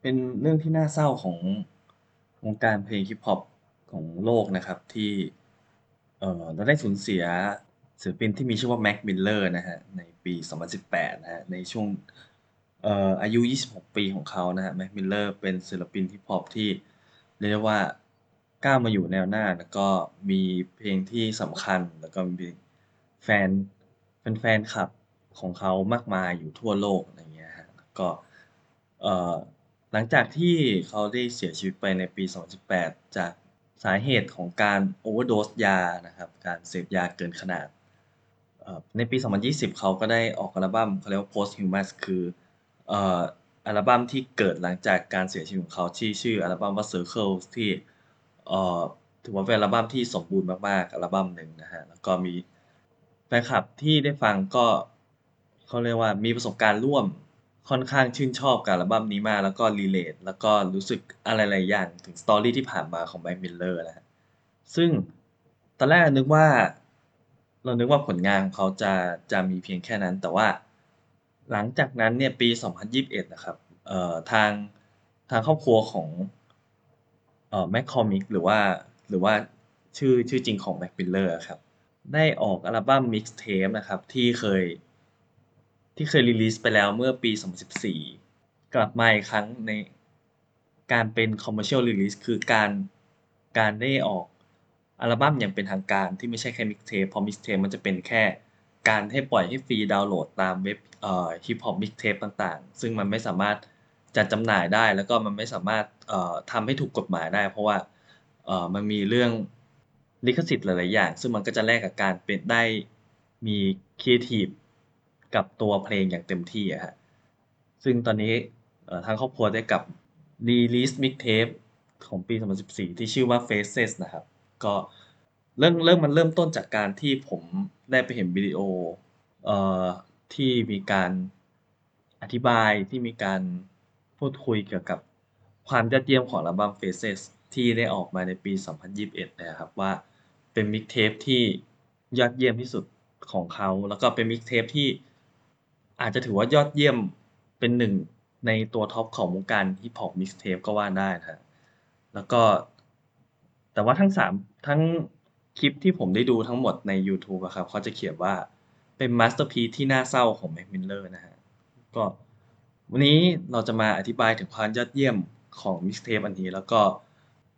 เป็นเรื่องที่น่าเศร้าของวงการเพลงฮิปฮอปของโลกนะครับ ที่ เอ่อเราได้สูญเสียศิลปินที่มีชื่อว่า Mac Miller นะครับในปี 2018 นะครับในช่วงเอ่ออายุ 26 ปีของเขานะครับ Mac Miller เป็นศิลปินฮิปฮอปที่เรียกได้ว่าก้าวมาอยู่แนวหน้า แล้วก็มีเพลงที่สำคัญ แล้วก็มีแฟนแฟนคลับของเขามากมายอยู่ทั่วโลกอะไรเงี้ยครับก็เอ่อ หลังจากที่เขาได้เสียชีวิตไปในปี 2018 จากสาเหตุของการ overdose ยานะครับการเสพยาเกินขนาด ในปี 2020 เขาก็ได้ออกอัลบัมเขาเรียกว่า Posthumous คืออัลบั้มที่เกิดหลังจากการเสียชีวิตของเขาที่ชื่ออัลบั้มว่า Circles ที่ถือว่าเป็นอัลบั้มที่สมบูรณ์มากๆ อัลบั้มหนึ่งนะครับแล้วก็มีแฟนคลับที่ได้ฟังก็เขาเรียกว่ามีประสบการณ์ร่วม ค่อนข้างชื่นชอบกับอัลบั้มนี้มาก แล้วก็ relate แล้วก็รู้สึกอะไรหลายอย่างถึง story ที่ผ่านมาของ Mac Miller นะครับซึ่งตอนแรกนึกว่า เรานึกว่าผลงานของเขาจะจะมีเพียงแค่นั้น แต่ว่าหลังจากนั้นเนี่ยปี 2021 นะครับเอ่อทางทางครอบครัวของเอ่อ McCormick หรือว่าหรือว่าชื่อชื่อจริงของ Mac Miller อะครับ ได้ออกอัลบั้ม Mixtape นะครับ ที่เคย ที่เคย release ไปแล้วเมื่อปี 2014 กลับมาอีกครั้งในการเป็น commercial release คือการการได้ออกอัลบั้มอย่างเป็นทางการที่ไม่ใช่แค่ Mixtape เพราะ Mixtape มันจะเป็นแค่การให้ปล่อยให้ฟรีดาวน์โหลดตามเว็บเอ่อฮิปฮอป Mixtape ต่างๆ ซึ่งมันไม่สามารถจัดจำหน่ายได้แล้วก็มันไม่สามารถเอ่อทำให้ถูกกฎหมายได้ เพราะว่าเอ่อมันมีเรื่องลิขสิทธิ์หลายๆอย่าง ซึ่งมันก็จะแลกกับการเป็นได้มีครีเอทิฟ กับตัวเพลงอย่างเต็มที่อะครับซึ่งตอนนี้ทางครอบครัวได้กับ release Mixtape ของปี 2014 ที่ชื่อว่า Faces นะครับ ก็เรื่องเรื่องมันเริ่มต้นจากการที่ผมได้ไปเห็นวิดีโอเอ่อที่มีการอธิบายที่มีการพูดคุยเกี่ยวกับความยอดเยี่ยมของอัลบัม Faces ที่ได้ออกมาในปี 2021นี่ยครับว่าเป็น Mixtape ที่ยอดเยี่ยมที่สุดของเขา แล้วก็เป็น Mixtape ที่ อาจจะถือว่ายอดเยี่ยมเป็นหนึ่งในตัวท็อปของวงการฮิปฮอป Mixtape ก็ว่าได้นะครับแล้วก็ แต่ว่าทั้ง3ทั้งคลิปที่ผมได้ดูทั้งหมดในยูทูบอะครับเขาจะเขียนว่าเป็น masterpiece ที่น่าเศร้าของ Mac Miller นะครับก็วันนี้เราจะมาอธิบายถึงความยอดเยี่ยมของ Mixtape อันนี้ แล้วก็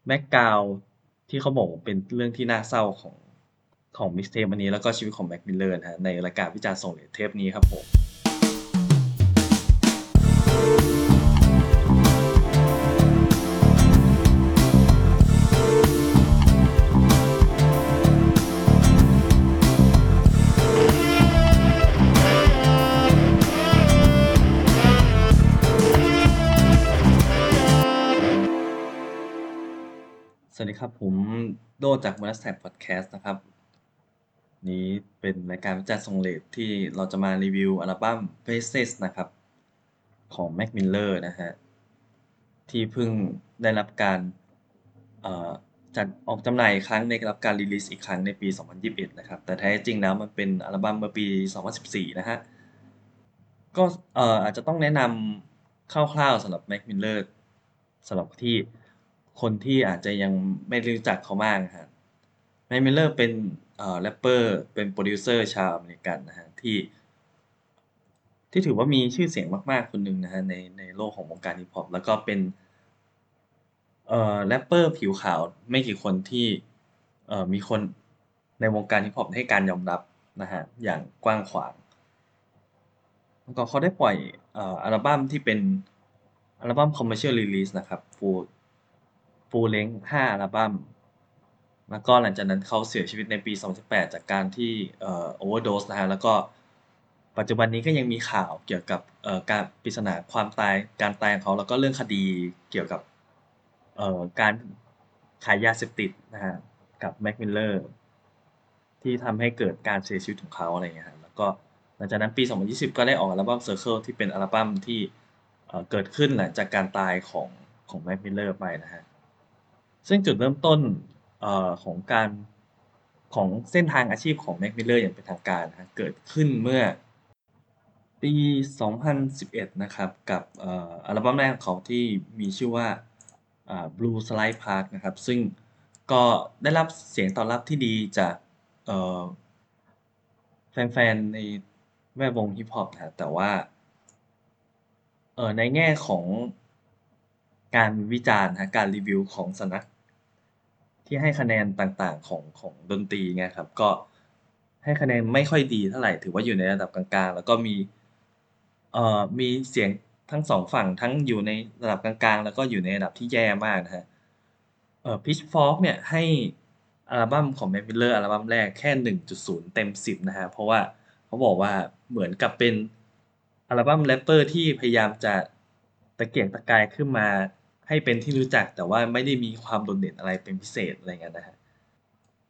background ที่เขาบอกเป็นเรื่องที่น่าเศร้าของของ Mixtape อันนี้แล้วก็ชีวิตของ Mac Miller นะครับในรายการวิจารณ์ส่งเดชเทปนี้ครับผม สวัสดีครับ ผมโดจาก Bonus Track Podcast นะครับ นี้เป็นรายการวิจารณ์ทรงเรตที่เราจะมารีวิวอัลบั้ม Faces นะครับ ของ Mac Miller นะครับที่เพิ่งได้รับการจัดออกจำหน่ายอีกครั้งได้รับการ release อีกครั้งในปี 2021 นะครับ แต่แท้จริงแล้วมันเป็นอัลบั้มเมื่อปี 2014 นะครับก็อาจจะต้องแนะนำคร่าวๆสำหรับ Mac Miller สำหรับที่คนที่อาจจะยังไม่รู้จักเขามากนะครับ Mac Miller เป็นแรปเปอร์เป็นโพรดิวเซอร์ชาวอเมริกันนะครับที่ ที่ถือว่ามีชื่อเสียงมากๆ คนหนึ่งนะครับในในโลกของวงการฮิปฮอปแล้วก็เป็นเอ่อแรปเปอร์ผิวขาวไม่กี่คนที่เอ่อมีคนในวงการฮิปฮอปให้การยอมรับนะครับอย่างกว้างขวางแล้วก็เขาได้ปล่อยเอ่ออัลบั้มที่เป็นอัลบั้ม commercial release นะครับ full full length 5อัลบั้มแล้วก็หลังจากนั้นเขาเสียชีวิตในปี 2018 จากการที่เอ่อ overdose นะครับแล้วก็ ปัจจุบันนี้ก็ยังมีข่าวเกี่ยวกับการปริศนาความตายการตายของเขาแล้วก็เรื่องคดีเกี่ยวกับการขายยาเสพติดนะครับกับ Mac Miller ที่ทำให้เกิดการเสียชีวิตของเขาอะไรอย่างเงี้ยครับแล้วก็หลังจากนั้นปี 2020 ก็ได้ออกอัลบั้ม Circle ที่เป็นอัลบั้มที่เกิดขึ้นหลังจากการตายของของ Mac Miller ไปนะครับซึ่งจุดเริ่มต้นออของการของเส้นทางอาชีพของ Mac Miller อร์อย่างเป็นทางการนะครับเกิดขึ้นเมื่อ ปี 2011 นะครับ กับอัลบั้มแรกของเขาที่มีชื่อว่า Blue Slide Park นะครับ ซึ่งก็ได้รับเสียงตอบรับที่ดีจากแฟนๆ ในแวดวงฮิปฮอปนะแต่ว่าในแง่ของการวิจารณ์นะการรีวิวของสนักที่ให้คะแนนต่างๆของของดนตรีเงี้ยครับ ก็ให้คะแนนไม่ค่อยดีเท่าไหร่ ถือว่าอยู่ในระดับกลางๆ แล้วก็มี เอ่อ มีเสียงทั้ง 2 ฝั่ง ทั้งอยู่ในระดับกลาง ๆ แล้วก็อยู่ในระดับที่แย่มากนะครับ เอ่อ Pitchfork เนี่ย ให้อัลบั้มของ Mac Miller อัลบั้มแรกแค่ 1.0 เต็ม 10 นะครับ เพราะว่าเขาบอกว่าเหมือนกับเป็นอัลบั้มแรปเปอร์ที่พยายามจะตะเกียกตะกายขึ้นมาให้เป็นที่รู้จัก แต่ว่าไม่ได้มีความโดดเด่นอะไรเป็นพิเศษ อะไรเงี้ยนะครับ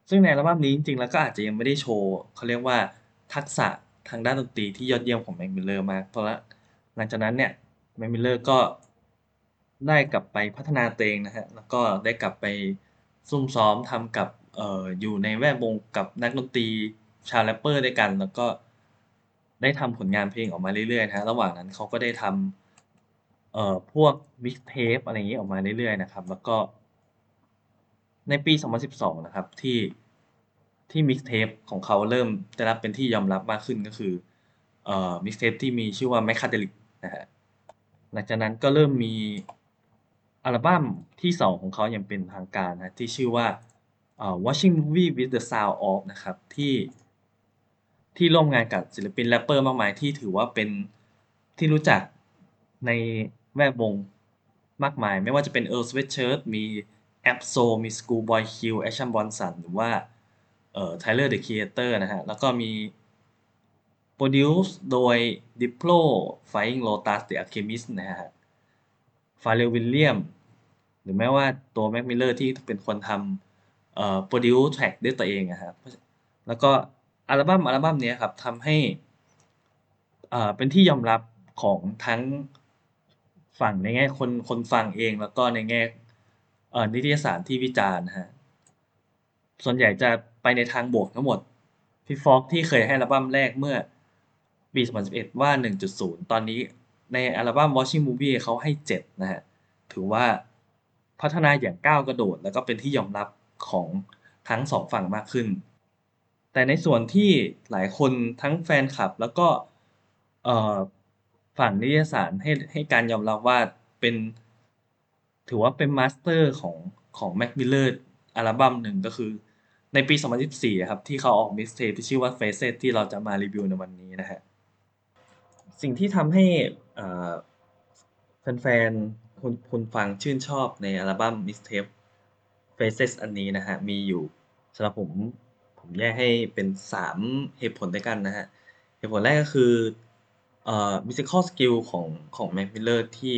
ซึ่งในอัลบั้มนี้จริง ๆ แล้วก็อาจจะยังไม่ได้โชว์ เขาเรียกว่าทักษะ ทางด้านดนตรีที่ยอดเยี่ยมของ Mac Miller มากเพราะว่าหลังจากนั้นเนี่ย Mac Miller ก็ได้กลับไปพัฒนาตัวเองนะครับแล้วก็ได้กลับไปซุ่มซ้อมทำกับเอ่ออยู่ในแวดวงกับนักดนตรีชาวแรปเปอร์ด้วยกัน แล้วก็ได้ทำผลงานเพลงออกมาเรื่อยๆนะครับระหว่างนั้นเขาก็ได้ทำเอ่อพวก Mixtape อะไรงี้ออกมาเรื่อยๆนะครับ แล้วก็ในปี 2012 นะครับที่ ที่ Mixtape ของเขาเริ่มได้รับเป็นที่ยอมรับมากขึ้นก็คือเอ่อ Mixtape ที่มีชื่อว่า Macadelic นะครับหลังจากนั้นก็เริ่มมีอัลบั้มที่2ของเขาอย่างเป็นทางการนะที่ชื่อว่าอ่า Watching Movie with the Sound Off นะครับที่ที่ร่วมงานกับศิลปินแรปเปอร์มากมายที่ถือว่าเป็นที่รู้จักในแวดวงมากมาย ไม่ว่าจะเป็น Earl Sweatshirt มี Ab-Soul มี Schoolboy Q Action Bronson หรือว่า เอ่อ Tyler The Creator นะครับแล้วก็มี Produce โดย Diplo Flying Lotus The Alchemist นะครับ Pharrell Williams หรือแม้ว่าตัว Mac Miller ที่เป็นคนทำเอ่อ Produce แท็กด้วยตัวเองอะครับแล้วก็อัลบั้มอัลบั้มนี้ครับทำให้อ่าเป็นที่ยอมรับของทั้งฝั่งในแง่คนคนฟังเองแล้วก็ในแง่เอ่อนิตยสารที่วิจารณ์นะส่วนใหญ่จะ ไปในทางบวกทั้งหมด Pitchfork ที่เคยให้อัลบั้มแรกเมื่อปี 2011 ว่า 1.0 ตอนนี้ในอัลบั้ม Watching Movie เขาให้ 7 นะครับถือว่าพัฒนาอย่างก้าวกระโดด แล้วก็เป็นที่ยอมรับของทั้ง2ฝั่งมากขึ้น แต่ในส่วนที่หลายคนทั้งแฟนคลับแล้วก็ฝั่งนิตยสารให้ให้การยอมรับว่าเป็น ถือว่าเป็น masterpiece ของของ Mac Miller อัลบั้มหนึ่งก็คือ ในปี 2014ครับ ที่เขาออก Mixtape ที่ชื่อว่า Faces ที่เราจะมารีวิวในวันนี้นะครับสิ่งที่ทำให้แฟนๆคนคนฟังชื่นชอบในอัลบั้ม Mixtape Faces อันนี้นะครับมีอยู่สำหรับผม ผมแยกให้เป็น 3 เหตุผลด้วยกันนะครับเหตุผลแรกก็คือเอ่อ Musical Skill ของของ Mac Miller ที่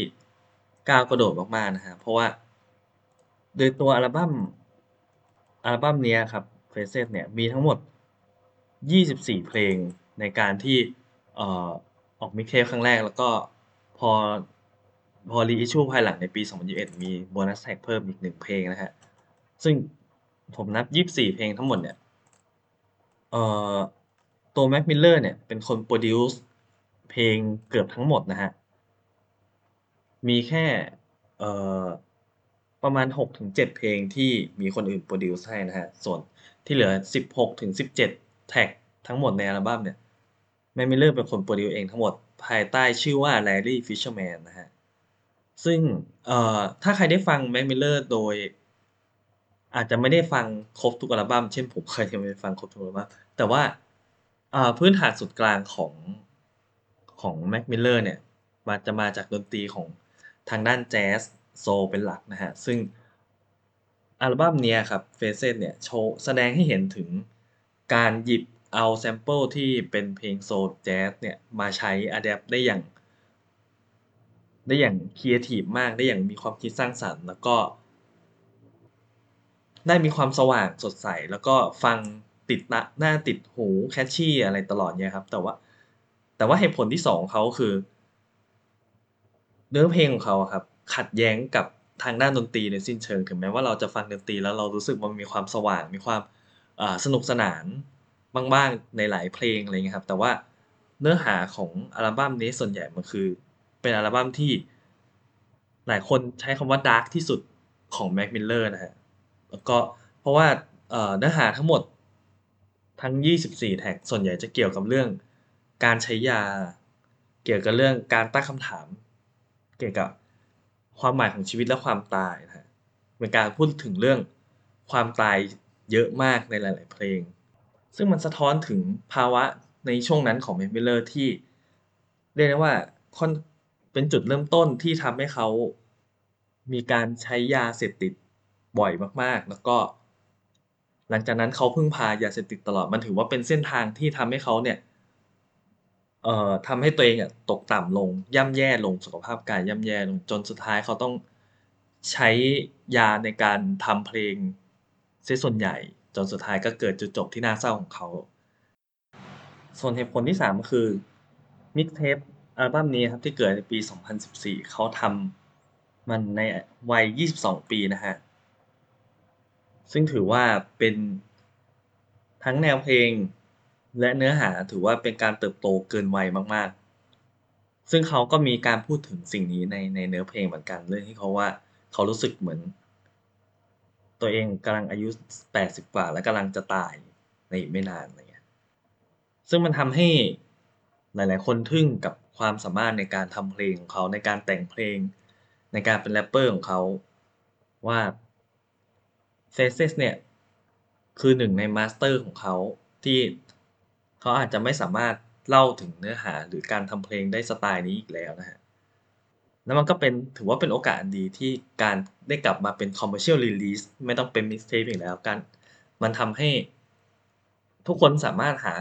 ก้าวกระโดดมากๆนะครับเพราะว่า โดยตัวอัลบั้ม อัลบั้มนี้ครับ Phases เนี่ยมีทั้งหมด 24 เพลงในการที่ออก Mixtape ครั้งแรก แล้วก็พอพอ Reissue ภายหลังในปี 2021 มีโบนัสแท็กเพิ่มอีก1เพลงนะครับซึ่งผมนับ 24 เพลงทั้งหมดเนี่ยเอ่อตัว Mac Miller เนี่ยเป็นคน Produce เพลงเกือบทั้งหมดนะครับมีแค่เอ่อ ประมาณ 6-7 เพลงที่มีคนอื่น Produce ให้นะครับส่วนที่เหลือ 16-17 แท็กทั้งหมดในอัลบั้มเนี่ย Mac Miller เป็นคน Produce เองทั้งหมดภายใต้ชื่อว่า Larry Fisherman นะครับซึ่งเอ่อถ้าใครได้ฟัง Mac Miller โดย อาจจะไม่ได้ฟังครบทุกอัลบั้ม เช่นผมเคยยังไม่ได้ฟังครบทุกอัลบั้ม แต่ว่าอ่าพื้นฐานศูนย์กลางของของ Mac Miller เนี่ยมาจะมาจากดนตรีของทางด้านแจ๊ส โซลเป็นหลักนะครับซึ่งอัลบั้มเนี้ยครับ Faces เนี่ยโชว์แสดงให้เห็นถึงการหยิบเอา sample ที่เป็นเพลงโซลแจ๊สเนี่ย มาใช้ adapt ได้อย่าง ได้อย่างครีเอทิฟมากได้อย่างมีความคิดสร้างสรรค์ แล้วก็ ได้มีความสว่างสดใส แล้วก็ฟังติดตาน่าติดหู catchy อะไรตลอดเงี้ยครับ แต่ว่า แต่ว่าเหตุผลที่2ของเขาคือ เนื้อเพลงของเขาครับ ขัดแย้งกับทางด้านดนตรีโดยสิ้นเชิง ถึงแม้ว่าเราจะฟังดนตรีแล้วเรารู้สึกว่ามันมีความสว่าง มีความสนุกสนานบ้างๆ ในหลายเพลงอะไรเงี้ยครับ แต่ว่าเนื้อหาของอัลบั้มนี้ส่วนใหญ่มันคือ เป็นอัลบั้มที่ หลายคนใช้คำว่าดาร์กที่สุดของ Mac Miller นะฮะ แล้วก็เพราะว่าเอ่อเนื้อหาทั้งหมดทั้ง 24 แท็กส่วนใหญ่จะเกี่ยวกับเรื่องการใช้ยา เกี่ยวกับเรื่องการตั้งคำถาม เกี่ยวกับ ความหมายของชีวิตและความตายนะฮะเป็นการพูดถึงเรื่องความตายเยอะมากในหลาย ๆ เพลง ซึ่งมันสะท้อนถึงภาวะในช่วงนั้นของ Mac Miller ที่เรียกได้ว่าค่อนเป็นจุดเริ่มต้นที่ทำให้เขามีการใช้ยาเสพติดบ่อยมาก ๆ แล้วก็ หลังจากนั้นเขาพึ่งพายาเสพติดตลอด มันถือว่าเป็นเส้นทางที่ทำให้เขาเนี่ย เอ่อทำให้ตัวเองอะตกต่ำลง ย่ำแย่ลง สุขภาพกายย่ำแย่ลง จนสุดท้ายเขาต้องใช้ยาในการทำเพลงเสียส่วนใหญ่ จนสุดท้ายก็เกิดจุดจบที่น่าเศร้าของเขา ส่วนเหตุผลที่ 3 ก็คือ Mixtape อัลบั้มนี้ครับที่เกิดในปี 2014 เขาทำมันในวัย 22 ปีนะครับซึ่งถือว่าเป็นทั้งแนวเพลง และเนื้อหาถือว่าเป็นการเติบโตเกินวัยมาก ๆ ซึ่งเขาก็มีการพูดถึงสิ่งนี้ในในเนื้อเพลงเหมือนกัน เรื่องที่เขาว่าเขารู้สึกเหมือน ตัวเองกำลังอายุ 80 กว่า และกำลังจะตายในอีกไม่นานอะไรเงี้ย ซึ่งมันทำให้หลาย ๆ คนทึ่งกับความสามารถในการทำเพลงของเขาในการแต่งเพลง ในการเป็นแรปเปอร์ของเขาว่า Faces เนี่ย คือหนึ่งใน masterpiece ของเขาที่ เขาอาจจะไม่สามารถเล่าถึงเนื้อหาหรือการทำเพลงได้สไตล์นี้อีกแล้วนะครับแล้วมันก็เป็นถือว่าเป็นโอกาสดีที่การได้กลับมาเป็น Commercial Release ไม่ต้องเป็น Mixtape อีกแล้วกัน มันทำให้ทุกคนสามารถหา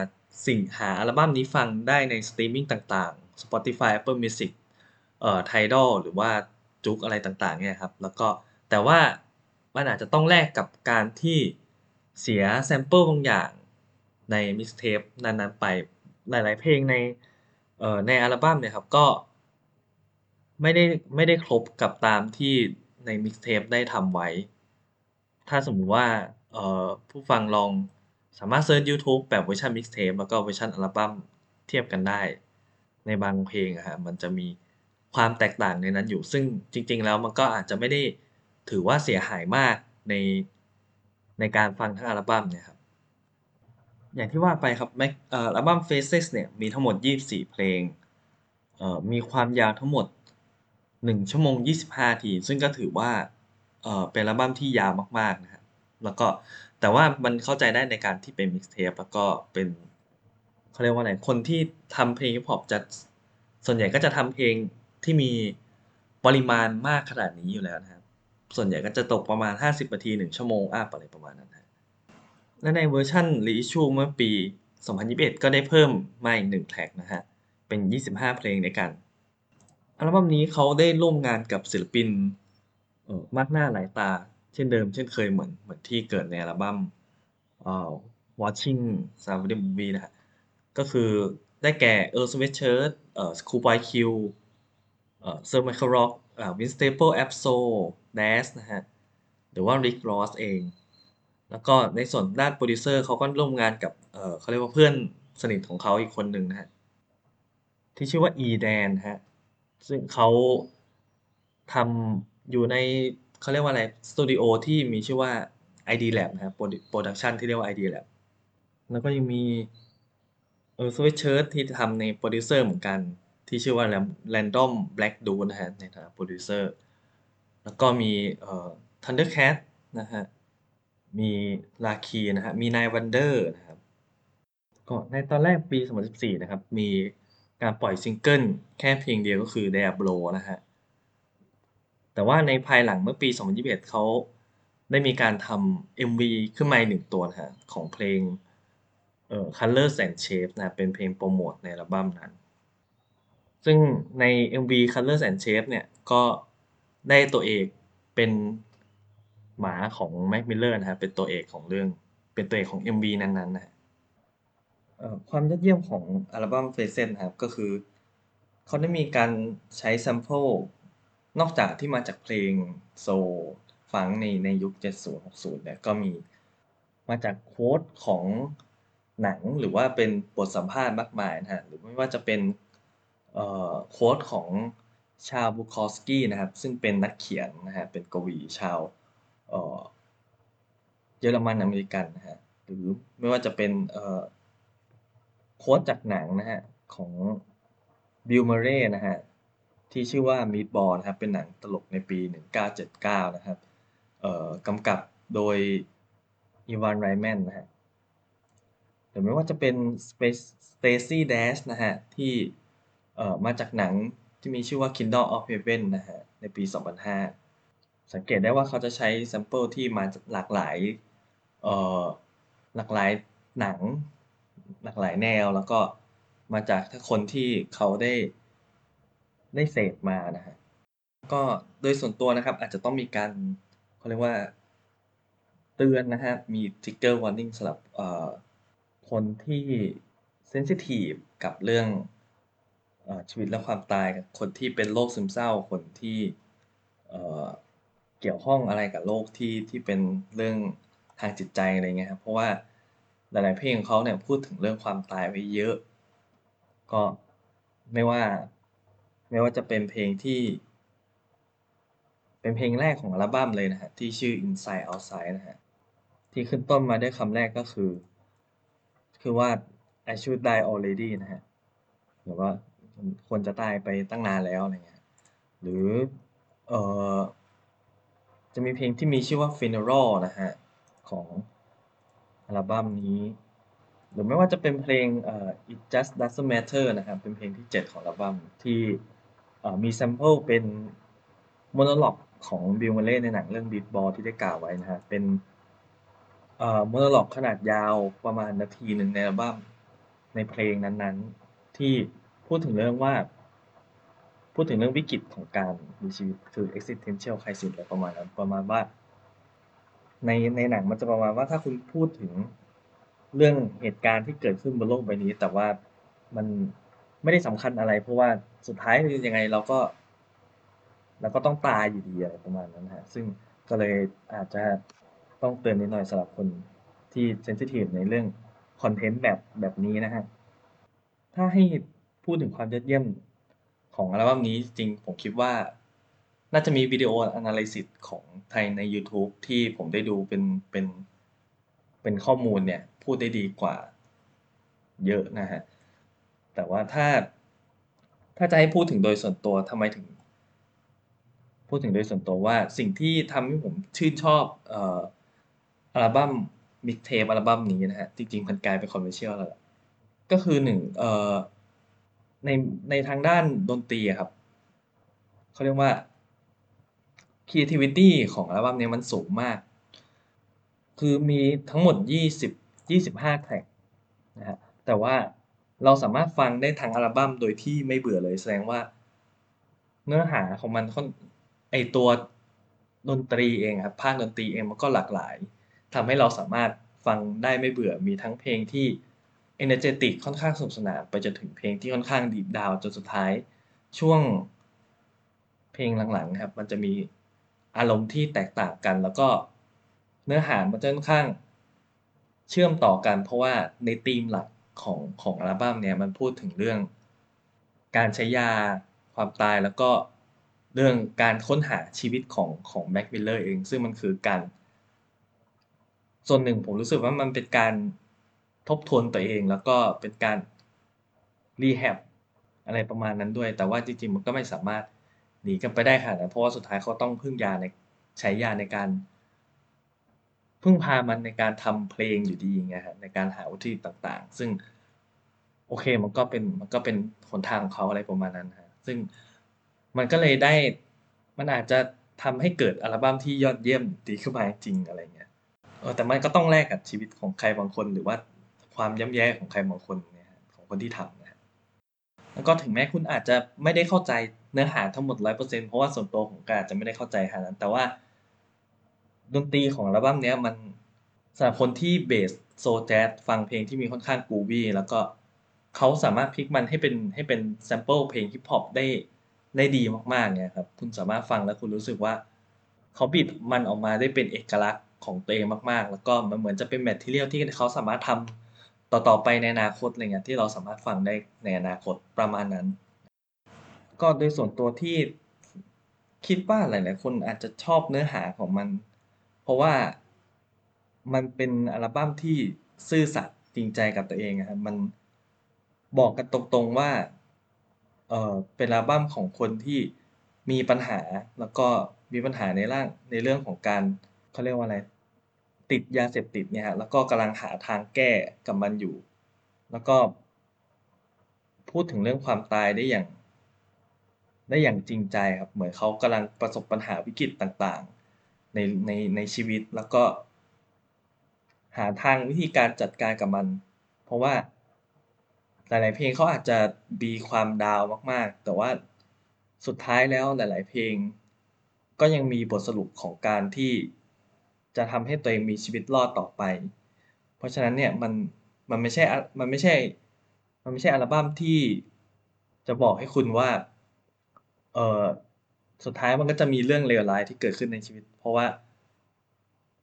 สิ่งหาอัลบั้มนี้ฟังได้ในสตรีมมิ่งต่างๆ Spotify Apple Music เอ่อ Tidal หรือว่า JOOX อะไรต่างๆเนี่ยครับแล้วก็แต่ว่ามันอาจจะต้องแลกกับการที่เสีย sample บางอย่าง ใน Mixtape นั้นๆไปหลาย ๆ เพลงในเอ่อในอัลบั้มเนี่ยครับก็ไม่ได้ไม่ได้ครบกับตามที่ใน Mixtape ได้ทำไว้ ถ้าสมมุติว่าเอ่อผู้ฟังลองสามารถ search ยูทูบแบบเวอร์ชัน Mixtape แล้วก็เวอร์ชันอัลบั้มเทียบกันได้ ในบางเพลงอะครับมันจะมีความแตกต่างในนั้นอยู่ ซึ่งจริง ๆ แล้วมันก็อาจจะไม่ได้ถือว่าเสียหายมากในในการฟังทั้งอัลบั้มเนี่ยครับ อย่างที่ว่าไปครับ Mac เอ่ออัลบั้ม Faces เนี่ยมีทั้งหมด 24 เพลงเอ่อมีความยาวทั้งหมด 1 ชั่วโมง 25 นาที ซึ่งก็ถือว่าเอ่อเป็นอัลบั้มที่ยาวมากๆนะครับแล้วก็แต่ว่ามันเข้าใจได้ในการที่เป็น Mixtape แล้วก็เป็นเขาเรียกว่าอะไรคนที่ทำเพลงฮิปฮอปจะส่วนใหญ่ก็จะทำเพลงที่มีปริมาณมากขนาดนี้อยู่แล้วนะครับ ส่วนใหญ่ก็จะตกประมาณ 50นาที 1 ชั่วโมงอัปอะไรประมาณนั้น และในเวอร์ชัน Reissue เมื่อปี 2021 ก็ได้เพิ่มมาอีก1แทร็กนะครับเป็น 25 เพลงด้วยกัน อัลบั้มนี้เขาได้ร่วมงานกับศิลปินมากหน้าหลายตา เช่นเดิมเช่นเคยเหมือนเหมือนที่เกิดในอัลบั้ม Watching Sound the Movie นะครับก็คือได้แก่ Earl Sweatshirt เอ่อ Schoolboy Q เอ่อ Sir Michael Rock อ่า Vince Staples Absol, Da$H นะครับหรือว่า Rick Ross เอง แล้วก็ในส่วนด้านโพรดิวเซอร์เขาก็ร่วมงานกับเเขาเรียกว่าเพื่อนสนิทของเขาอีกคนหนึ่งนะครับที่ชื่อว่า E-Dan ครับซึ่งเขาทำอยู่ในเขาเรียกว่าอะไรสตูดิโอที่มีชื่อว่า ID Labs นะครับโพรดักชันที่เรียกว่า ID Labs แล้วก็ยังมี Earl Sweatshirt ที่ทำในโพรดิวเซอร์เหมือนกัน ที่ชื่อว่า Random Black Dude นะครับในฐานะโพรดิวเซอร์แล้วก็มีเอ่อ Thundercat นะค มี Rahki นะครับมี 9th Wonder นะครับก็ในตอนแรกปี 2014 นะครับ มีการปล่อยซิงเกิลแค่เพลงเดียวก็คือ Diablo นะครับแต่ว่าในภายหลังเมื่อปี 2021 เขาได้มีการทำ MV ขึ้นมาอีก1ตัวนะครับของเพลงเอ่อ Colors and Shapes นะเป็นเพลงโพรโมตในอัลบั้มนั้น ซึ่งใน MV Colors and Shapes เนี่ย ก็ได้ตัวเอกเป็น หมาของ Mac Miller นะครับเป็นตัวเอกของเรื่อง เป็นตัวเอกของ MV นั้นๆนะครับความยอดเยี่ยมของอัลบั้ม Faces นะครับก็คือ เขาได้มีการใช้แซมเพิลนอกจากที่มาจากเพลงโซลฟังในในยุค 70-60 เนี่ยก็มีมาจาก quote ของหนังหรือว่าเป็นบทสัมภาษณ์มากมายนะฮะหรือไม่ว่าจะเป็น quote ของ Charles Bukowski นะครับ ซึ่งเป็นนักเขียนนะฮะเป็นกวีชาว เยอรมันอเมริกันนะฮะหรือไม่ว่าจะเป็น quote จากหนังนะฮะของ Bill Murray นะฮะที่ชื่อว่า Meatballs นะครับเป็นหนังตลกในปี 1979 นะครับกำกับโดยอีวานไรแมนนะฮะหรือไม่ว่าจะเป็น Space Stacy Dash นะฮะที่มาจากหนังที่มีชื่อว่า Kingdom of Heaven นะฮะในปี 2005 สังเกตได้ว่าเขาจะใช้ sample ที่มาจากหลากหลายเอ่อหลากหลายหนัง หลากหลายแนวแล้วก็มาจากถ้าคนที่เขาได้ได้เสพมานะฮะก็โดยส่วนตัวนะครับอาจจะต้องมีการเขาเรียกว่าเตือนนะฮะมี trigger warning สำหรับเอ่อคนที่เซนซิทีฟกับเรื่องเอ่อชีวิตและความตายกับคนที่เป็นโรคซึมเศร้าคนที่ เกี่ยวข้องอะไรกับโรคที่ที่เป็นเรื่องทางจิตใจอะไรเงี้ยครับเพราะว่าหลาย ๆ เพลงของเขาเนี่ยพูดถึงเรื่องความตายไว้เยอะ ก็ไม่ว่า ไม่ว่าจะเป็นเพลงที่ เป็นเพลงแรกของอัลบั้มเลยนะฮะที่ชื่อ Inside Outside นะฮะที่ขึ้นต้นมาด้วยคำแรกก็คือ คือว่า I should die already นะฮะหรือว่าควรจะตายไปตั้งนานแล้วอะไรเงี้ยหรือเอ่อ จะมีเพลงที่มีชื่อว่า Funeral นะฮะ ของอัลบั้มนี้ หรือไม่ว่าจะเป็นเพลง It Just Doesn't Matter นะครับ เป็นเพลงที่ 7 ของอัลบั้มที่เอ่อมี sample เป็น monologue ของ Bill Murray ในหนังเรื่อง Beatball ที่ได้กล่าวไว้นะฮะ เป็นเอ่อ monologue ขนาดยาวประมาณนาทีหนึ่งในอัลบั้มในเพลงนั้นๆ ที่พูดถึงเรื่องว่า พูดถึงเรื่องวิกฤตของการมีชีวิตคือ existential crisis อะไรประมาณนั้นประมาณว่าในในหนังมันจะประมาณว่าถ้าคุณพูดถึงเรื่องเหตุการณ์ที่เกิดขึ้นบนโลกใบนี้ แต่ว่ามันไม่ได้สำคัญอะไร เพราะว่าสุดท้ายคือยังไงเราก็เราก็ต้องตายอยู่ดีอะไรประมาณนั้นฮะซึ่งก็เลยอาจจะต้องเตือนนิดหน่อยสำหรับคนที่เซนซิทีฟในเรื่องคอนเทนต์แบบแบบนี้นะฮะถ้าให้พูดถึงความยอดเยี่ยม ของอัลบั้มนี้จริงผมคิดว่า น่าจะมีวิดีโอ analysis ของไทยใน YouTube ที่ผมได้ดูเป็นเป็นเป็นข้อมูลเนี่ยพูดได้ดีกว่าเยอะนะฮะ แต่ว่าถ้าถ้าจะให้พูดถึงโดยส่วนตัวทำไมถึง พูดถึงโดยส่วนตัวว่าสิ่งที่ทำให้ผมชื่นชอบอ,อัลบั้ม mixtape อัลบั้มนี้นะฮะ จริงๆมันกลายเป็น commercial แล้วแหละก็คือหนึ่งเอ่อ ในในทางด้านดนตรีอะครับเขาเรียกว่า creativity ของอัลบั้มนี้มันสูงมาก คือมีทั้งหมด 20 25แทร็กนะฮะแต่ว่าเราสามารถฟังได้ทั้งอัลบั้มโดยที่ไม่เบื่อเลยแสดงว่า เนื้อหาของมันค่อนไอตัวดนตรีเองครับภาคดนตรีเองมันก็หลากหลายทำให้เราสามารถฟังได้ไม่เบื่อมีทั้งเพลงที่ energetic ค่อนข้างสนุกสนานไปจนถึงเพลงที่ค่อนข้างดีดดาวจนสุดท้ายช่วงเพลงหลังๆครับ มันจะมีอารมณ์ที่แตกต่างกัน แล้วก็เนื้อหามันจะค่อนข้างเชื่อมต่อกัน เพราะว่าในธีมหลักของของอัลบั้มเนี่ยมันพูดถึงเรื่อง การใช้ยาความตายแล้วก็เรื่องการค้นหาชีวิตของของ Mac Miller เอง ซึ่งมันคือการ ส่วนหนึ่งผมรู้สึกว่ามันเป็นการ ทบทวนตัวเองแล้วก็เป็นการรีแฮบอะไรประมาณนั้นด้วย แต่ว่าจริงๆ มันก็ไม่สามารถหนีกันไปได้ขนาดนั้นเพราะว่าสุดท้ายเขาต้องพึ่งยาในใช้ยาในการ พึ่งพามันในการทำเพลงอยู่ดีไงครับในการหาวัตถุต่างๆ ซึ่งโอเคมันก็เป็นมันก็เป็นหนทางของเขาอะไรประมาณนั้นฮะซึ่งมันก็เลยได้มันอาจจะทำให้เกิดอัลบั้มที่ยอดเยี่ยมดีขึ้นมาจริงอะไรเงี้ยแต่มันก็ต้องแลกกับชีวิตของใครบางคนหรือว่า ความย่ำแย่ของใครบางคนเนี่ยของคนที่ทำนะฮะแล้วก็ถึงแม้คุณอาจจะไม่ได้เข้าใจเนื้อหาทั้งหมดร้อยเปอร์เซ็นเพราะว่าส่วนตัวผมก็อาจจะไม่ได้เข้าใจขนาดนั้น แต่ว่าดนตรีของอัลบั้มเนี้ยมันสำหรับคนที่ base soul แจ๊สฟังเพลงที่มีค่อนข้าง groovy แล้วก็เขาสามารถพลิกมันให้เป็นให้เป็น sample เพลงฮิปฮอปได้ได้ดีมากๆเนี่ยครับคุณสามารถฟังแล้วคุณรู้สึกว่าเขาบิดมันออกมาได้เป็นเอกลักษณ์ของตัวเองมากๆ แล้วก็มันเหมือนจะเป็นแมทเทียลที่เขาสามารถท ต่อๆไปในอนาคตอะไรเงี้ยที่เราสามารถฟังได้ในอนาคตประมาณนั้น ก็โดยส่วนตัวที่คิดว่าหลาย ๆ คนอาจจะชอบเนื้อหาของมัน เพราะว่ามันเป็นอัลบั้มที่ซื่อสัตย์จริงใจกับตัวเองครับมันบอกกันตรงๆว่าเออเป็นอัลบั้มของคนที่มีปัญหาแล้วก็มีปัญหาในร่างในเรื่องของการเขาเรียกว่าอะไร ติดยาเสพติดเนี่ยครับแล้วก็กำลังหาทางแก้กับมันอยู่ แล้วก็พูดถึงเรื่องความตายได้อย่าง ได้อย่างจริงใจครับ เหมือนเขากำลังประสบปัญหาวิกฤตต่างๆ ในในในชีวิตแล้วก็ หาทางวิธีการจัดการกับมัน เพราะว่าหลาย ๆ เพลงเขาอาจจะมีความดาวมาก ๆ แต่ว่าสุดท้ายแล้วหลาย ๆ เพลง ก็ยังมีบทสรุปของการที่ จะทำให้ตัวเองมีชีวิตรอดต่อไป เพราะฉะนั้นเนี่ยมันมันไม่ใช่มันไม่ใช่มันไม่ใช่อัลบั้มที่จะบอกให้คุณว่าเอ่อสุดท้ายมันก็จะมีเรื่องเลวร้ายที่เกิดขึ้นในชีวิต เพราะว่า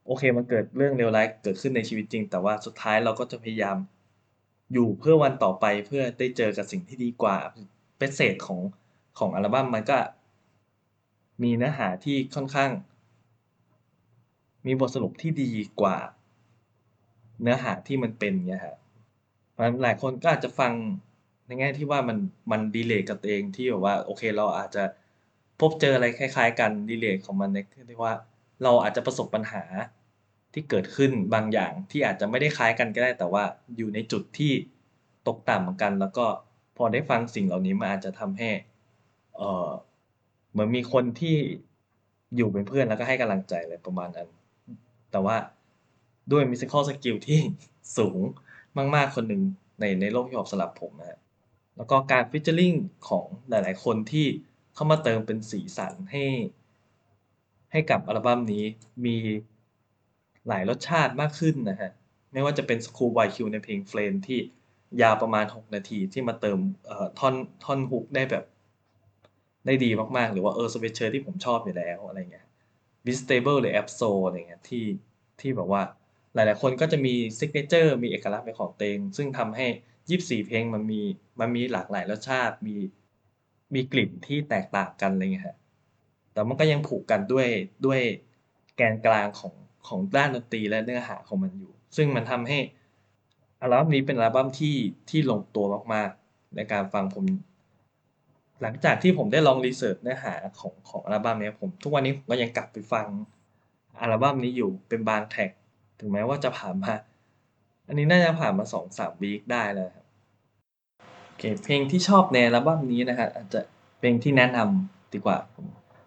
โอเคมันเกิดเรื่องเลวร้ายเกิดขึ้นในชีวิตจริง แต่ว่าสุดท้ายเราก็จะพยายามอยู่เพื่อวันต่อไปเพื่อได้เจอกับสิ่งที่ดีกว่า message ของของอัลบั้มมันก็มีเนื้อหาที่ค่อนข้าง มีบทสรุปที่ดีกว่า เนื้อหาที่มันเป็นเงี้ยครับเพราะฉะนั้นหลายคนก็อาจจะฟังในแง่ที่ว่ามันมัน relate กับตัวเองที่แบบว่าโอเคเราอาจจะพบเจออะไรคล้ายๆ กันรีเลตของมันในที่ว่า เราอาจจะประสบปัญหาที่เกิดขึ้นบางอย่างที่อาจจะไม่ได้คล้ายกันก็ได้แต่ว่าอยู่ในจุดที่ตกต่ำเหมือนกัน แล้วก็พอได้ฟังสิ่งเหล่านี้มันอาจจะทำให้เออเหมือนมีคนที่อยู่เป็นเพื่อนแล้วก็ให้กำลังใจอะไรประมาณนั้น แต่ว่าด้วย Musical Skill ที่สูงมาก ๆ คนหนึ่งในในโลกฮิปฮอปสำหรับผมนะครับแล้วก็การ featuring ของหลาย ๆ คนที่เข้ามาเติมเป็นสีสันให้ ให้กับอัลบั้มนี้มีหลายรสชาติมากขึ้นนะครับไม่ว่าจะเป็น Schoolboy Q ในเพลง Flame ที่ยาวประมาณ 6 นาทีที่มาเติมท่อนท่อน Hook ได้แบบ ได้ดีมาก ๆ หรือว่า Earl Sweatshirt ที่ผมชอบอยู่แล้วอะไรเงี้ย Beat Stable หรือ Ab-Soul อะไรเงี้ยที่ที่แบบว่าหลายๆ คนก็จะมี Signature มีเอกลักษณ์เป็นของตัวเอง ซึ่งทำให้ 24 เพลงมันมีมันมีหลากหลายรสชาติมีมีกลิ่นที่แตกต่างกันอะไรเงี้ยแต่มันก็ยังผูกกันด้วยด้วยแกนกลางของของด้านดนตรีและเนื้อหาของมันอยู่ ซึ่งมันทำให้อัลบั้มนี้เป็นอัลบั้มที่ที่ลงตัวมากๆ ในการฟังผม หลังจากที่ผมได้ลอง research เนื้อหาของของอัลบั้มนี้ผมทุกวันนี้ผมก็ยังกลับไปฟังอัลบั้มนี้อยู่เป็นบาง track ถึงแม้ว่าจะผ่านมา อันนี้น่าจะผ่านมา2-3วีกได้แล้วครับโอเคเพลงที่ชอบในอัลบั้มนี้นะครับอาจจะเพลงที่แนะนำดีกว่า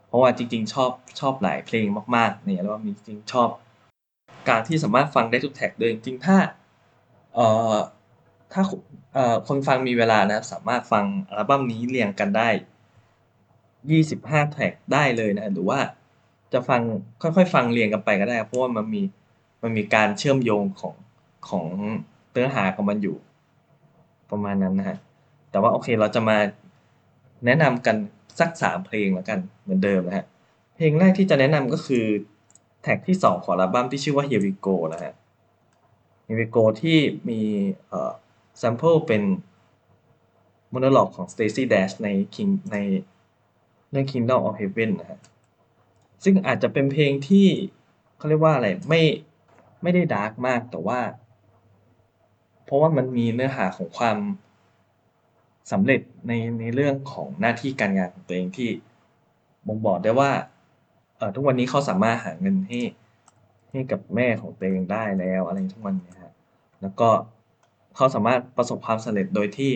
เพราะว่าจริง ๆ ชอบชอบหลายเพลงมากๆในอัลบั้มนี้จริงชอบ การที่สามารถฟังได้ทุกแท็กด้วยจริงถ้าเอ่อถ้า เอ่อคนฟังมีเวลานะครับสามารถฟังอัลบั้มนี้เรียงกันได้ 25 แท็กได้เลยนะหรือว่าจะฟังค่อยๆ ฟังเรียงกันไปก็ได้ เพราะว่ามันมีมันมีการเชื่อมโยงของของเนื้อหาของมันอยู่ ประมาณนั้นนะครับแต่ว่าโอเคเราจะมาแนะนำกันสัก 3 เพลงแล้วกันเหมือนเดิมนะครับเพลงแรกที่จะแนะนำก็คือแท็กที่ 2 ของอัลบั้มที่ชื่อว่า Here We Go นะครับ Here We Go ที่มีเอ่อ แซมเพิลเป็น monologue ของ Stacy Dash ใน King ในเรื่อง Kingdom of Heaven นะครับซึ่งอาจจะเป็นเพลงที่เขาเรียกว่าอะไรไม่ไม่ได้ดาร์กมากแต่ว่า เพราะว่ามันมีเนื้อหาของความสำเร็จในในเรื่องของหน้าที่การงานของตัวเองที่บ่งบอกได้ว่าเอ่อทุกวันนี้เขาสามารถหาเงินให้ให้กับแม่ของตัวเองได้แล้วอะไรทุกวันนี้ยครับแล้วก็ เขาสามารถประสบความสำเร็จโดยที่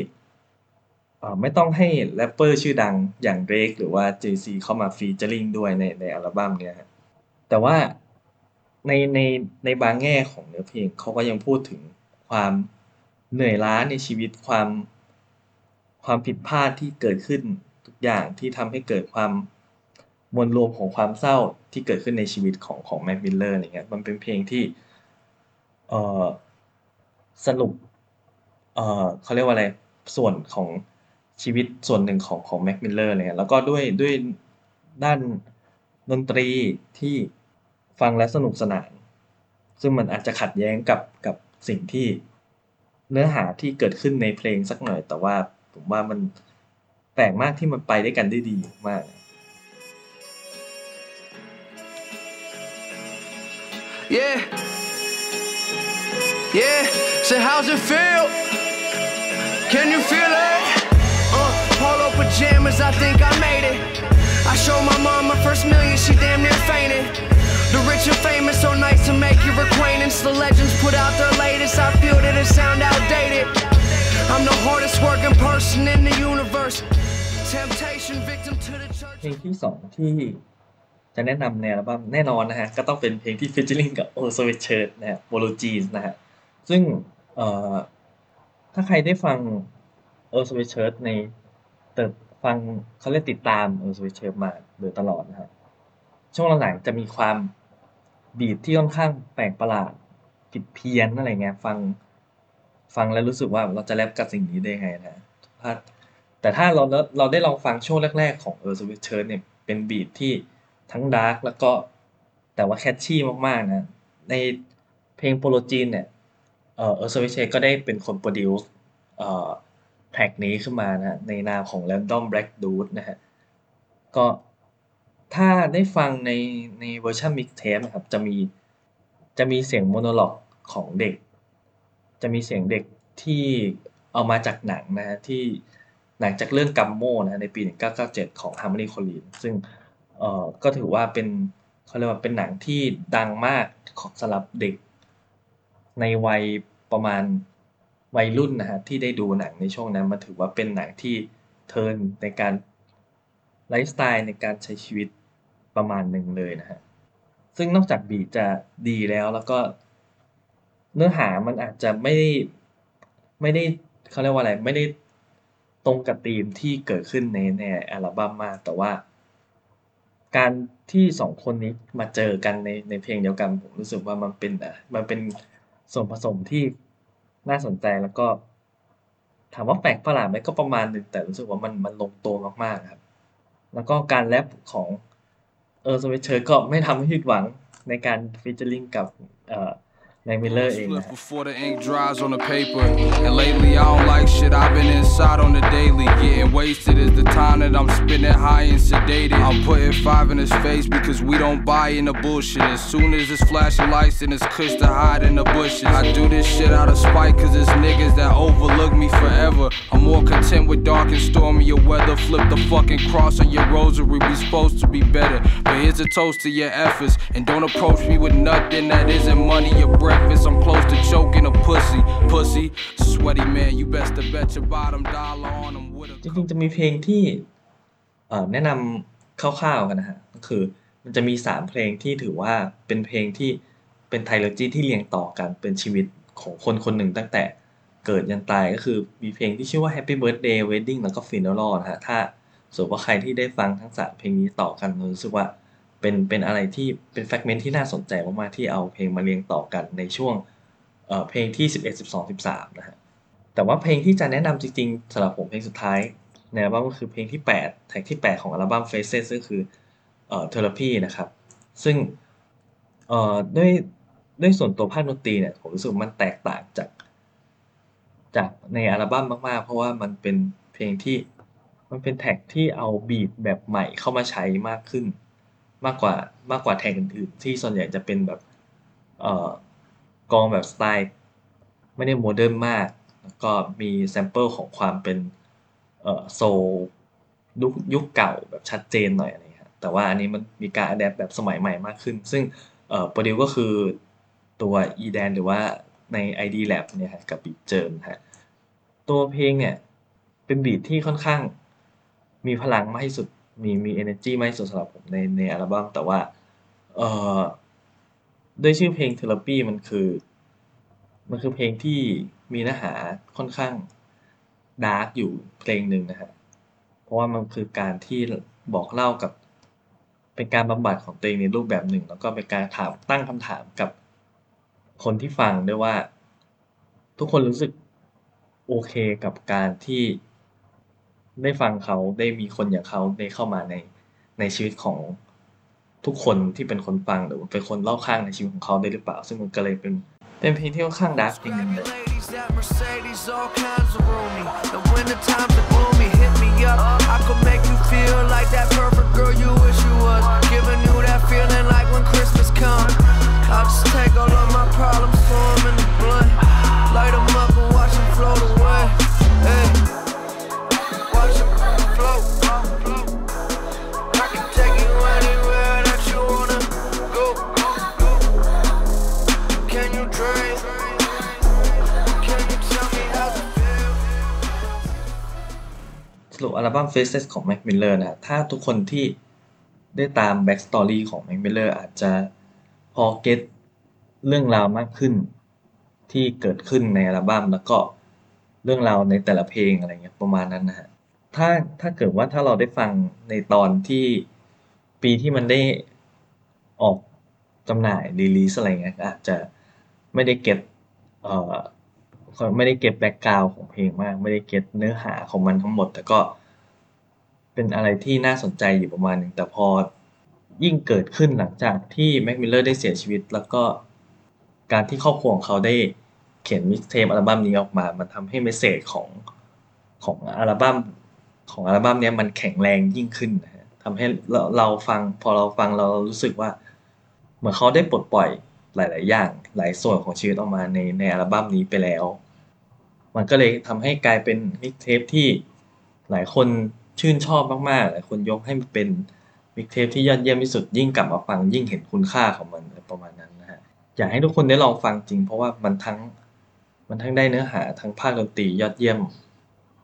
ไม่ต้องให้แรปเปอร์ชื่อดังอย่าง Drake หรือว่า Jay-Z เข้ามา featuring ด้วยในในอัลบั้มเนี้ยครับแต่ว่าในในในบางแง่ของเนื้อเพลงเขาก็ยังพูดถึงความเหนื่อยล้าในชีวิตความความผิดพลาดที่เกิดขึ้นทุกอย่างที่ทำให้เกิดความมวลรวมของความเศร้าที่เกิดขึ้นในชีวิตของของ Mac Miller อะไรเงี้ยมันเป็นเพลงที่เออสรุป เอ่อเขาเรียกว่าอะไร ส่วนของชีวิตส่วนหนึ่งของของ Mac Miller อะไรเงี้ยแล้วก็ด้วยด้วยด้านดนตรีที่ฟังแล้วสนุกสนาน ซึ่งมันอาจจะขัดแย้งกับกับสิ่งที่เนื้อหาที่เกิดขึ้นในเพลงสักหน่อย แต่ว่าผมว่ามันแปลกมากที่มันไปได้กันได้ดีมาก Yeah. Yeah. So how's it feel? Can you feel it? Uh, polo pajamas, I think I made it. I showed my mom my first million, she damn near fainted. The rich and famous, so nice to make your acquaintance. The legends put out their latest, I feel that it sound outdated. I'm the hardest working person in the universe. Temptation, victim to the church. เพลงที่สองที่จะแนะนำในอัลบั้มแน่นอนนะฮะ ก็ต้องเป็นเพลงที่ฟิชเชอริงกับโอโซเวเชิร์นะฮะโ o โลจีสนะฮะ ซึ่งเอ่อ ถ้าใครได้ฟังโอโซเวเชิร์ในเติบฟังเขาเรียกติดตามโอโซเวเชิร์มาโดยตลอดนะฮะช่วงหลังๆจะมีความ beat ที่ค่อนข้างแปลกประหลาดผิดเพี้ยนอะไรเงี้ยฟังฟังแล้วรู้สึกว่าเราจะแรปกับสิ่งนี้ได้ไงนะถ้าแต่ถ้าเราเราได้ลองฟังช่วงแรก ๆ ของ Earl Sweatshirt เนี่ยเป็น beat ที่ทั้งดาร์กแล้วก็แต่ว่า catchy มากๆนะในเพลง Polo Jeans เนี่ย เออเออร์สวิเชก็ได้เป็นคน produce เอ่อ track นี้ขึ้นมานะในนามของ Random Black Dude นะฮะก็ถ้าได้ฟังในในเวอร์ชัน mixtape นะครับจะมีจะมีเสียง monologue ของเด็ก จะมีเสียงเด็กที่เอามาจากหนังนะฮะที่หนังจากเรื่อง Gummo นะในปี 1997 ของ Harmony Korine ซึ่งเอ่อก็ถือว่าเป็นเขาเรียกว่าเป็นหนังที่ดังมากของสำหรับเด็ก ในวัยประมาณวัยรุ่นนะฮะที่ได้ดูหนังในช่วงนั้นมันถือว่าเป็นหนังที่เทิร์นในการไลฟ์สไตล์ในการใช้ชีวิตประมาณหนึ่งเลยนะฮะซึ่งนอกจากบีจะดีแล้วแล้วก็เนื้อหามันอาจจะไม่ได้ไม่ได้เขาเรียกว่าอะไรไม่ได้ตรงกับธีมที่เกิดขึ้นในในอัลบั้มมาก แต่ว่า การที่สองคนนี้มาเจอกันในในเพลงเดียวกันผมรู้สึกว่ามันเป็นอะมันเป็น ส่วนผสมที่น่าสนใจแล้วก็ ถามว่าแปลกประหลาดไหมก็ประมาณหนึ่งแต่รู้สึกว่ามันมันลงตัวมากๆครับ แล้วก็การแรปของ Earl Sweatshirt ก็ไม่ทำให้ผิดหวังในการ featuring กับเอ่อ Make me love you. before the ink dries on the paper. And lately I don't like shit. I've been inside on the daily. Getting wasted is the time that I'm spending high and sedated. I'm putting five in his face because we don't buy in the bullshit. As soon as it's flashing lights and it's cush to hide in the bushes. I do this shit out of spite cause it's niggas that overlook me forever. I'm more content with dark and stormy your weather. Flip the fucking cross on your rosary. We supposed to be better. But here's a toast to your efforts. And don't approach me with nothing that isn't money or bread. Breakfast. I'm close to choking a pussy. Pussy, sweaty man. You best to bet your bottom dollar on him with a จริงๆจะมีเพลงที่เอ่อแนะนำคร่าวๆกันนะฮะก็คือมันจะมีสามเพลงที่ถือว่าเป็นเพลงที่เป็นไทโลจีที่เรียงต่อกันเป็นชีวิตของคนคนหนึ่งตั้งแต่เกิดยันตายก็คือมีเพลงที่ชื่อว่า Happy Birthday Wedding แล้วก็ Funeral นะฮะถ้าสมมติว่าใครที่ได้ฟังทั้งสามเพลงนี้ต่อกันรู้สึกว่า เป็นเป็นอะไรที่เป็นแฟกเมนต์ที่น่าสนใจมากๆที่เอาเพลงมาเรียงต่อกันในช่วงเอ่อเพลงที่ 11 12 13นะฮะแต่ว่าเพลงที่จะแนะนำจริงๆสำหรับผมเพลงสุดท้ายในอัลบั้มก็คือเพลงที่ 8 แท็กที่ 8 ของอัลบั้ม Faces ก็คือเอ่อ Therapy นะครับ ซึ่งเอ่อด้วยด้วยส่วนตัวภาคดนตรีเนี่ยผมรู้สึกมันแตกต่างจาก จากในอัลบั้มมากๆ เพราะว่ามันเป็นเพลงที่มันเป็น track ที่เอา beat แบบใหม่เข้ามาใช้มากขึ้น มากกว่ามากกว่า track อื่นๆที่ส่วนใหญ่จะเป็นแบบเอ่อกลองแบบสไตล์ไม่ได้ modern มาก แล้วก็มี sample ของความเป็นเอ่อ soul ยุคยุคเก่าแบบชัดเจนหน่อยอะไรเงี้ยแต่ว่าอันนี้มันมีการ adapt แบบสมัยใหม่มากขึ้น ซึ่งเอ่อ produce ก็คือตัว E. Dan หรือว่าใน ID Labs เนี่ยฮะกับ Big Jerm ฮะตัวเพลงเนี่ยเป็น beat ที่ค่อนข้างมีพลังมากที่สุด มีมี energy มากที่สุดสำหรับผมในในอัลบั้มแต่ว่าเอ่อด้วยชื่อเพลง Therapy มันคือ มันคือเพลงที่มีเนื้อหาค่อนข้างดาร์กอยู่เพลงหนึ่งนะฮะเพราะว่ามันคือการที่บอกเล่ากับ เป็นการบำบัดของตัวเองในรูปแบบหนึ่ง แล้วก็เป็นการถามตั้งคำถามกับคนที่ฟังด้วยว่า ทุกคนรู้สึกโอเคกับการที่ ได้ฟังเขาได้มีคนอย่างเขาได้เข้ามาในในชีวิตของทุกคนที่เป็นคนฟังหรือว่าเป็นคนรอบข้างในชีวิตของเขาได้หรือเปล่า ซึ่งมันก็เลยเป็นเป็นเพลงที่ค่อนข้างดาร์กเพลงหนึ่งเลย Ladies at Mercedes, all kinds of roomy. The winter times are gloomy. Hit me up. I could make you feel like that perfect girl you wish you was. Giving you that feeling like when Christmas comes. I'll just take all of my problems, throw 'em in the blunt. Light 'em up and watch 'em float away. Hey. สรุปอัลบั้ม Faces ของ Mac Miller นะถ้าทุกคนที่ได้ตาม Back Story ของ Mac Miller อาจจะพอเก็ตเรื่องราวมากขึ้นที่เกิดขึ้นในอัลบั้มแล้วก็เรื่องราวในแต่ละเพลงอะไรเงี้ยประมาณนั้นนะฮะถ้าถ้าเกิดว่าถ้าเราได้ฟังในตอนที่ปีที่มันได้ออกจำหน่ายรีลีสอะไรเงี้ยอาจจะไม่ได้เก็ต เอ่อไม่ได้ get background ของเพลงมาก ไม่ได้ get เนื้อหาของมันทั้งหมด แต่ก็เป็นอะไรที่น่าสนใจอยู่ประมาณหนึ่งแต่พอยิ่งเกิดขึ้นหลังจากที่ Mac Miller ได้เสียชีวิต แล้วก็การที่ครอบครัวของเขาได้เข็น mixtape อัลบั้มนี้ออกมา มันทำให้ message ของของอัลบั้มของอัลบั้มนี้มันแข็งแรงยิ่งขึ้นนะฮะทำให้เราเราฟังพอเราฟังเรารู้สึกว่า เหมือนเขาได้ปลดปล่อยหลาย ๆ อย่าง หลายส่วนของชีวิตออกมาในในอัลบั้มนี้ไปแล้ว มันก็เลยทำให้กลายเป็นมิกเทปที่หลายคนชื่นชอบมากๆ หลายคนยกให้มันเป็นมิกเทปที่ยอดเยี่ยมที่สุดยิ่งกลับมาฟังยิ่งเห็นคุณค่าของมันประมาณนั้นนะฮะอยากให้ทุกคนได้ลองฟังจริง เพราะว่ามันทั้งมันทั้งได้เนื้อหาทั้งภาคดนตรียอดเยี่ยม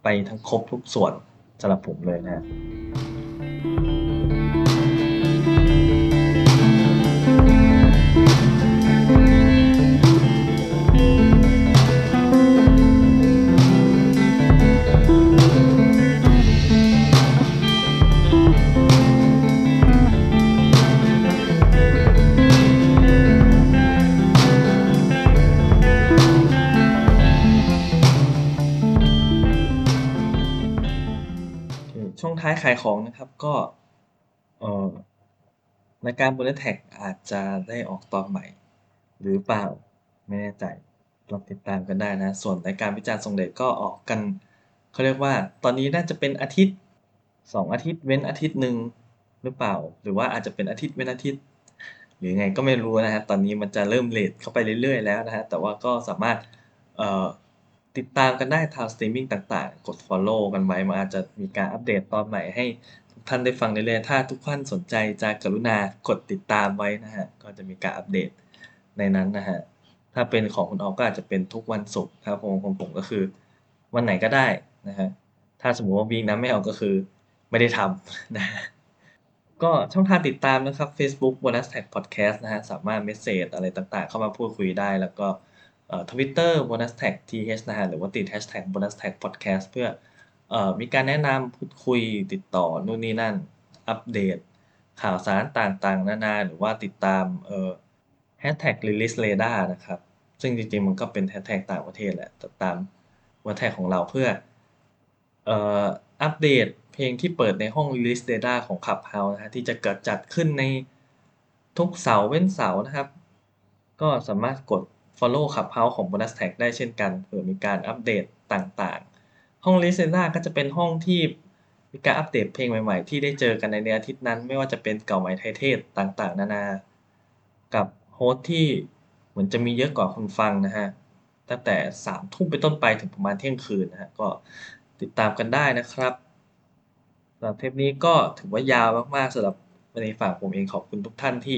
ไปทั้งครบทุกส่วนสำหรับผมเลยนะ ท้ายขายของนะครับ ก็เอ่อรายการ Bonus Tag อาจจะได้ออกตอนใหม่ หรือเปล่าไม่แน่ใจลองติดตามกันได้นะ ส่วนรายการวิจารณ์ทรงเดชก็ออกกันเขาเรียกว่าตอนนี้น่าจะเป็นอาทิตย์สองอาทิตย์เว้นอาทิตย์หนึ่งหรือเปล่า หรือว่าอาจจะเป็นอาทิตย์เว้นอาทิตย์ หรือไงก็ไม่รู้นะฮะตอนนี้มันจะเริ่มเลทเข้าไปเรื่อยๆแล้วนะฮะแต่ว่าก็สามารถเอ่อ ติดตามกันได้ทางสตรีมมิ่งต่าง ๆ กด Follow กันไว้ มันอาจจะมีการอัปเดตตอนใหม่ให้ทุกท่านได้ฟังเรื่อยๆ ถ้าทุกท่านสนใจจะกรุณากดติดตามไว้นะฮะ ก็จะมีการอัปเดตในนั้นนะฮะ ถ้าเป็นของคุณออฟก็อาจจะเป็นทุกวันศุกร์ครับผมของผมก็คือวันไหนก็ได้นะฮะ ถ้าสมมติว่า week นั้นไม่ออกก็คือไม่ได้ทำนะฮะก็ช่องทางติดตามนะครับ Facebook Bonus Track Podcast นะฮะ สามารถ message อะไรต่างๆ เข้ามาพูดคุยได้แล้วก็ ทวิตเตอร์ bonus tag th นะฮะหรือว่าติด hashtag bonus tag podcast เพื่ออมีการแนะนำพูดคุยติดต่อนู่นนี่นั่น อัปเดต ข่าวสารต่างๆ นานา หรือว่าติดตามเอ่อ hashtag release radar นะครับ ซึ่งจริงๆ มันก็เป็น hashtag ต่างประเทศแหละแต่ตามวันแท็กของเราเพื่อเอ่ออัปเดตเพลงที่เปิดในห้อง release radar ของ Clubhouse นะฮะที่จะเกิดจัดขึ้นในทุกเสาร์เว้นเสาร์นะครับ ก็สามารถกด follow Clubhouse ของ Bonus Tag ได้เช่นกันเผื่อมีการอัปเดตต่างๆ ห้อง List Radar ก็จะเป็นห้องที่มีการอัปเดตเพลงใหม่ๆ ที่ได้เจอกันในในอาทิตย์นั้น ไม่ว่าจะเป็นเก่าใหม่ไทยเทศต่างๆ นานา กับโฮสที่เหมือนจะมีเยอะกว่าคนฟังนะฮะ ตั้งแต่สามทุ่มไปนต้นไปถึงประมาณเที่ยงคืนนะฮะ ก็ติดตามกันได้นะครับสำหรับเทปนี้ก็ถือว่ายาวมากๆสำหรับในฝั่งผมเองขอบคุณทุกท่านที่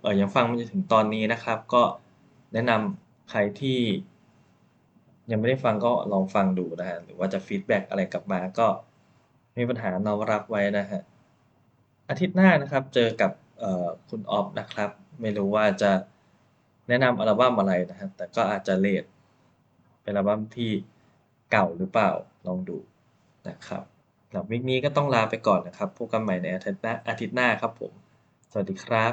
เออยังฟังมาจนถึงตอนนี้นะครับ ก็ แนะนำใครที่ยังไม่ได้ฟังก็ลองฟังดูนะฮะ หรือว่าจะ feedback อะไรกลับมาก็มีปัญหาน้อมรับไว้นะฮะ อาทิตย์หน้านะครับเจอกับคุณออฟนะครับ ไม่รู้ว่าจะแนะนำอัลบั้มอะไรนะครับ แต่ก็อาจจะ late เป็นอัลบั้มที่เก่าหรือเปล่าลองดูนะครับสำหรับวิกนี้ก็ต้องลาไปก่อนนะครับพบกันใหม่ในอาทิตย์หน้าอาทิตย์หน้าครับผม สวัสดีครับ